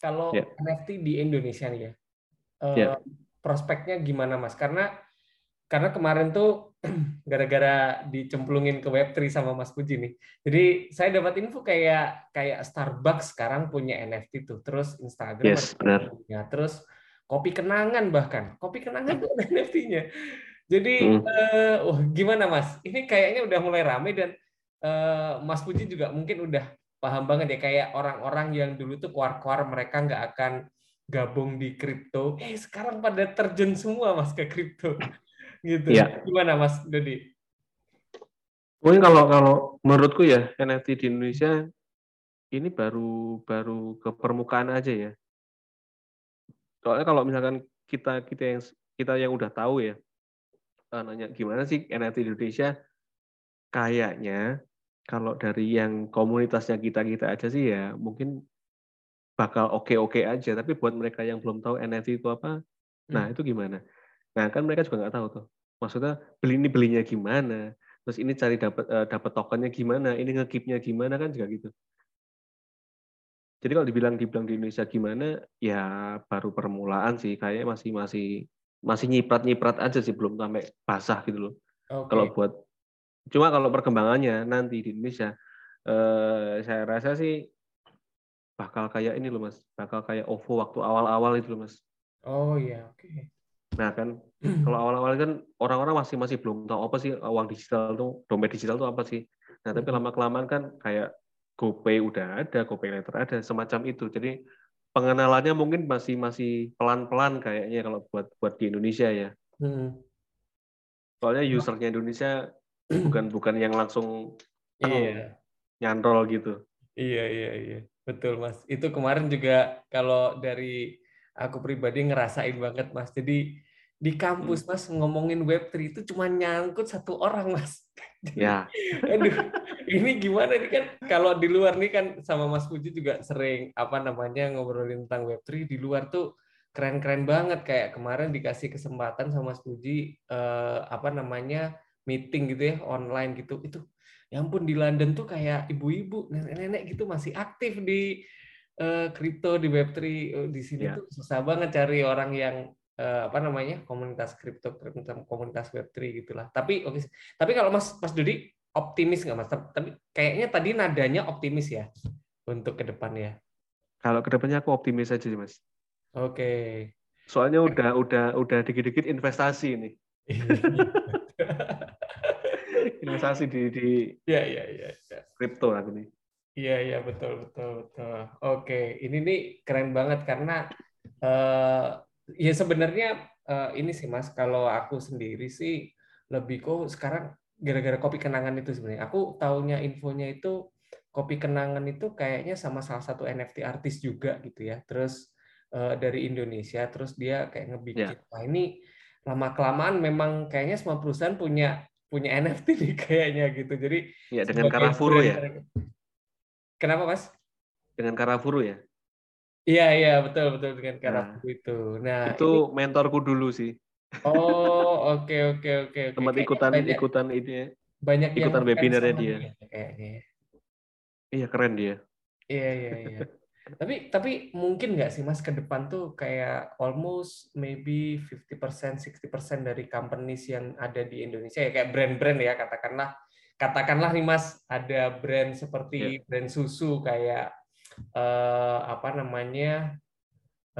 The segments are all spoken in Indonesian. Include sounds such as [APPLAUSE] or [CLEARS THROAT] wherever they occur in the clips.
kalau yeah. NFT di Indonesia nih ya, uh, yeah. prospeknya gimana Mas? Karena karena kemarin tuh [CLEARS THROAT] gara-gara dicemplungin ke Web3 sama Mas Puji nih. Jadi saya dapat info kayak kayak Starbucks sekarang punya NFT tuh, terus Instagram yes, benar. punya, terus kopi kenangan bahkan kopi kenangan tuh NFT-nya. Jadi hmm. uh, oh, gimana Mas? Ini kayaknya udah mulai rame dan uh, Mas Puji juga mungkin udah paham banget ya kayak orang-orang yang dulu tuh kuar-kuar mereka nggak akan gabung di kripto, eh sekarang pada terjun semua mas ke kripto, [LAUGHS] gitu. Ya. Gimana mas Dodi? Mungkin kalau kalau menurutku ya NFT di Indonesia ini baru baru ke permukaan aja ya. Soalnya kalau misalkan kita kita yang kita yang udah tahu ya, nanya gimana sih NFT di Indonesia, kayaknya kalau dari yang komunitasnya kita-kita aja sih ya mungkin bakal oke-oke aja. Tapi buat mereka yang belum tahu NFT itu apa, nah hmm. itu gimana? Nah kan mereka juga nggak tahu tuh. Maksudnya beli ini belinya gimana? Terus ini cari dapat uh, dapat tokennya gimana? Ini ngekipnya gimana kan juga gitu. Jadi kalau dibilang dibilang di Indonesia gimana, ya baru permulaan sih. Kayaknya masih masih masih nyiprat nyiprat aja sih, belum sampai basah gitu loh. Okay. Kalau buat Cuma kalau perkembangannya nanti di Indonesia, eh, saya rasa sih bakal kayak ini loh mas, bakal kayak OVO waktu awal-awal itu loh mas. Oh iya, oke. Okay. Nah kan, [CLEARS THROAT] kalau awal-awal kan orang-orang masih masih belum tahu apa sih uang digital tuh, dompet digital tuh apa sih. Nah tapi lama kelamaan kan kayak GoPay udah ada, GoPay Later ada, semacam itu. Jadi pengenalannya mungkin masih masih pelan-pelan kayaknya kalau buat buat di Indonesia ya. Hmm. Soalnya usernya Indonesia bukan bukan yang langsung iya. nyantol gitu. Iya iya iya betul mas. Itu kemarin juga kalau dari aku pribadi ngerasain banget mas. Jadi di kampus hmm. mas ngomongin Web3 itu cuma nyangkut satu orang mas. [LAUGHS] Ya. Aduh, ini gimana nih kan kalau di luar nih kan sama Mas Puji juga sering apa namanya ngobrolin tentang Web3 di luar tuh keren-keren banget kayak kemarin dikasih kesempatan sama Mas Puji eh, apa namanya meeting gitu ya online gitu. Itu ya ampun di London tuh kayak ibu-ibu nenek-nenek gitu masih aktif di kripto uh, di Web3 uh, di sini yeah. tuh susah banget cari orang yang uh, apa namanya komunitas kripto komunitas Web3 gitulah. Tapi oke okay. tapi kalau Mas Mas Dudi optimis nggak Mas? Tapi kayaknya tadi nadanya optimis ya untuk ke depan ya. Kalau ke depannya aku optimis aja sih Mas. Oke. Okay. soalnya udah udah udah dikit-dikit investasi ini [LAUGHS] investasi di di ya ya ya, ya. kripto aku nih. Iya iya betul betul betul. Oke, ini nih keren banget karena uh, ya sebenarnya uh, ini sih Mas kalau aku sendiri sih lebih kok sekarang gara-gara kopi kenangan itu sebenarnya. Aku taunya infonya itu kopi kenangan itu kayaknya sama salah satu NFT artis juga gitu ya. Terus uh, dari Indonesia terus dia kayak ngebikin. Yeah. Nah, ini lama kelamaan memang kayaknya semua perusahaan punya punya [LAUGHS] NFT nih kayaknya gitu. Jadi ya dengan Karafuru ya. Kenapa Mas? Dengan Karafuru ya. Iya iya betul betul dengan Karafuru nah, itu. Nah itu ini... mentorku dulu sih. Oh [LAUGHS] oke okay, oke okay, oke. Okay, Tempat ikutan banyak, ikutan ini ya. Banyak ikutan webinarnya dia. dia kayaknya. Iya keren dia. Iya iya iya. Tapi tapi mungkin nggak sih Mas ke depan tuh kayak almost maybe 50% 60% dari companies yang ada di Indonesia ya kayak brand-brand ya katakanlah katakanlah nih Mas ada brand seperti yeah. brand susu kayak eh, apa namanya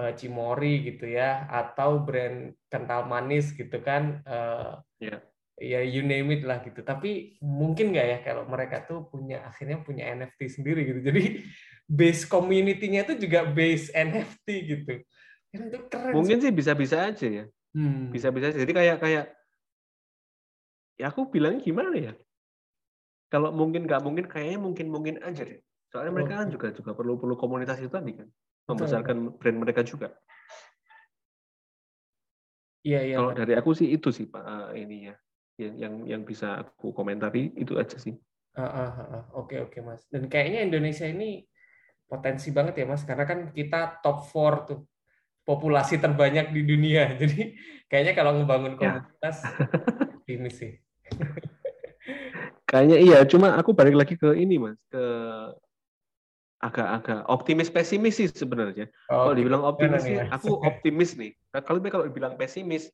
eh, Cimori gitu ya atau brand kental manis gitu kan eh, yeah ya you name it lah gitu. Tapi mungkin nggak ya kalau mereka tuh punya akhirnya punya NFT sendiri gitu. Jadi base community-nya itu juga base NFT gitu. Itu keren. Mungkin sih bisa-bisa aja ya. Hmm. Bisa-bisa. Jadi kayak kayak ya aku bilang gimana ya? Kalau mungkin nggak mungkin kayaknya mungkin mungkin aja deh. Soalnya mereka kan juga juga perlu perlu komunitas itu tadi kan, membesarkan brand mereka juga. Iya iya. Kalau dari aku sih itu sih pak ini ya yang yang yang bisa aku komentari itu aja sih. Oke uh, uh, uh, oke okay, okay, mas. Dan kayaknya Indonesia ini potensi banget ya mas, karena kan kita top 4 tuh populasi terbanyak di dunia. [LAUGHS] Jadi kayaknya kalau ngebangun ya. komunitas ya. [LAUGHS] ini sih. kayaknya iya, cuma aku balik lagi ke ini mas, ke agak-agak optimis pesimis sih sebenarnya. Oh, kalau dibilang optimis sih, ya? aku optimis nih. Nah, kalau kalau dibilang pesimis,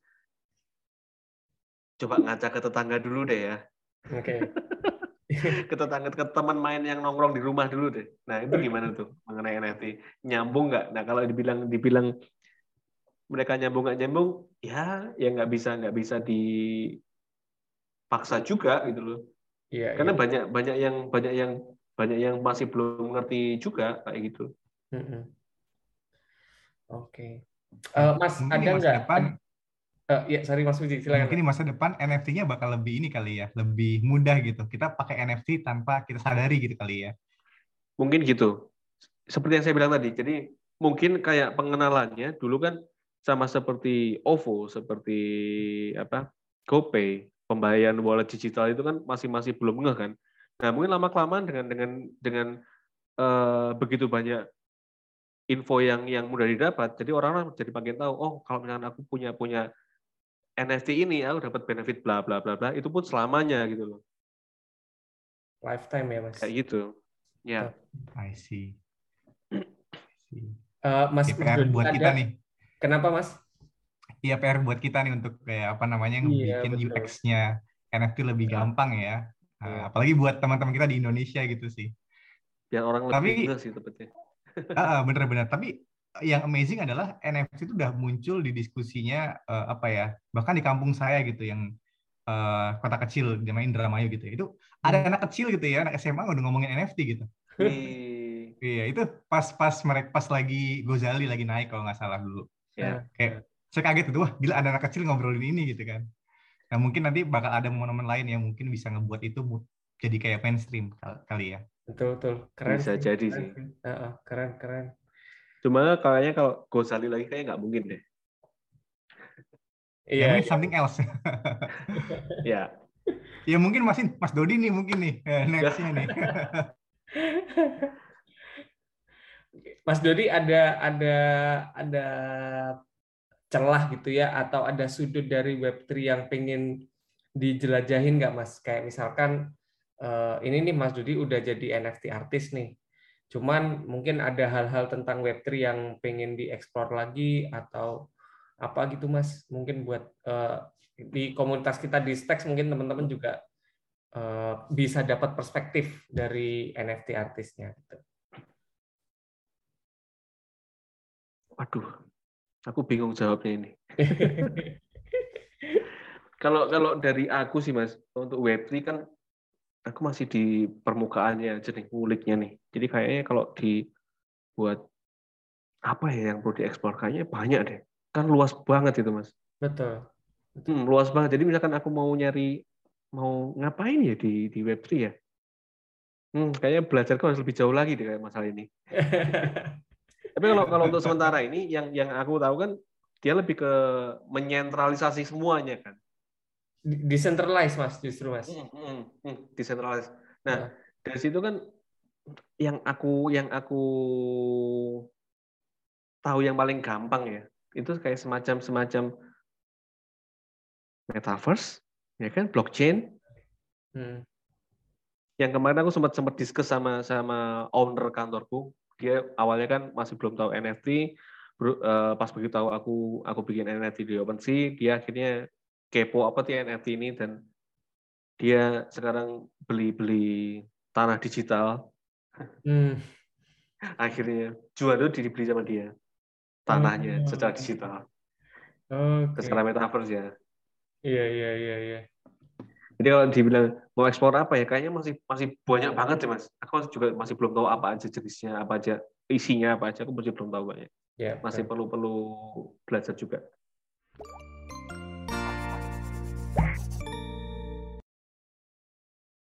coba ngaca ke tetangga dulu deh ya. Oke. Okay. [LAUGHS] [LAUGHS] ke tetangga ke teman main yang nongkrong di rumah dulu deh. Nah itu gimana tuh mengenai NFT? Nyambung nggak? Nah kalau dibilang dibilang mereka nyambung nggak nyambung, ya ya nggak bisa nggak bisa dipaksa juga gitu loh. Iya, Karena iya. banyak banyak yang banyak yang banyak yang masih belum ngerti juga kayak gitu. Oke, okay. uh, eh, Mas Mungkin ada nggak? Uh, ya, sorry Mas Puji, silakan. Mungkin di masa depan NFT-nya bakal lebih ini kali ya, lebih mudah gitu. Kita pakai NFT tanpa kita sadari gitu kali ya. Mungkin gitu. Seperti yang saya bilang tadi. Jadi mungkin kayak pengenalannya dulu kan sama seperti OVO, seperti apa GoPay, pembayaran wallet digital itu kan masih masih belum ngeh kan. Nah, mungkin lama kelamaan dengan dengan dengan uh, begitu banyak info yang yang mudah didapat, jadi orang-orang jadi makin tahu, oh kalau misalnya aku punya punya NFT ini, aku dapat benefit bla bla bla bla, itu pun selamanya gitu loh. Lifetime ya mas. Kayak gitu. Ya. I see. Uh, mas, PR mas buat ada... kita nih. Kenapa mas? Iya PR buat kita nih untuk kayak apa namanya iya, bikin UX-nya NFT lebih ya. gampang ya. Nah, apalagi buat teman-teman kita di Indonesia gitu sih. Biar orang lebih Tapi, sih tepatnya. uh, bener-bener. Tapi yang amazing adalah NFT itu udah muncul di diskusinya uh, apa ya bahkan di kampung saya gitu yang uh, kota kecil namanya Indramayu gitu itu hmm. ada anak kecil gitu ya anak SMA udah ngomongin NFT gitu iya itu pas pas mereka pas lagi Gozali lagi naik kalau nggak salah dulu yeah. kayak saya kaget itu wah gila ada anak kecil ngobrolin ini gitu kan Nah mungkin nanti bakal ada momen-momen lain yang mungkin bisa ngebuat itu jadi kayak mainstream kali ya. Betul betul keren. Bisa sih. jadi keren, sih. Uh, keren keren. Cuma kayaknya kalau Gosali lagi kayak nggak mungkin deh. Iya. Yeah, something else. [LAUGHS] ya. Ya mungkin masih Mas Dodi nih mungkin nih eh, nextnya nih. [LAUGHS] Mas Dodi ada ada ada celah gitu ya atau ada sudut dari Web3 yang pengen dijelajahin nggak Mas? Kayak misalkan uh, ini nih Mas Dudi udah jadi NFT artis nih. Cuman mungkin ada hal-hal tentang Web3 yang pengen dieksplor lagi atau apa gitu Mas? Mungkin buat uh, di komunitas kita di Stacks mungkin teman-teman juga uh, bisa dapat perspektif dari NFT artisnya gitu. Waduh, Aku bingung jawabnya ini. [LAUGHS] kalau kalau dari aku sih mas, untuk Web3 kan aku masih di permukaannya jadi nguliknya nih. Jadi kayaknya kalau dibuat apa ya yang perlu dieksplor kayaknya banyak deh. Kan luas banget itu mas. Betul. Betul. Hmm, luas banget. Jadi misalkan aku mau nyari mau ngapain ya di di Web3 ya? Hmm, kayaknya belajarku harus lebih jauh lagi deh kayak masalah ini. [LAUGHS] Tapi kalau kalau untuk sementara ini yang yang aku tahu kan dia lebih ke menyentralisasi semuanya kan. Decentralized mas justru mas. Hmm, hmm, hmm, decentralized. Nah, nah dari situ kan yang aku yang aku tahu yang paling gampang ya itu kayak semacam semacam metaverse ya kan blockchain hmm. yang kemarin aku sempat sempat diskus sama sama owner kantorku dia awalnya kan masih belum tahu NFT eh, pas begitu tahu aku aku bikin NFT di OpenSea dia akhirnya kepo apa sih NFT ini dan dia sekarang beli-beli tanah digital hmm. [LAUGHS] akhirnya jual itu dibeli sama dia tanahnya hmm. secara digital okay. secara metaverse ya iya iya iya iya jadi kalau dibilang mau ekspor apa ya, kayaknya masih masih banyak banget sih mas. Aku juga masih belum tahu apa aja jenisnya, apa aja isinya apa aja. Aku masih belum tahu banyak. Ya, masih perlu perlu belajar juga.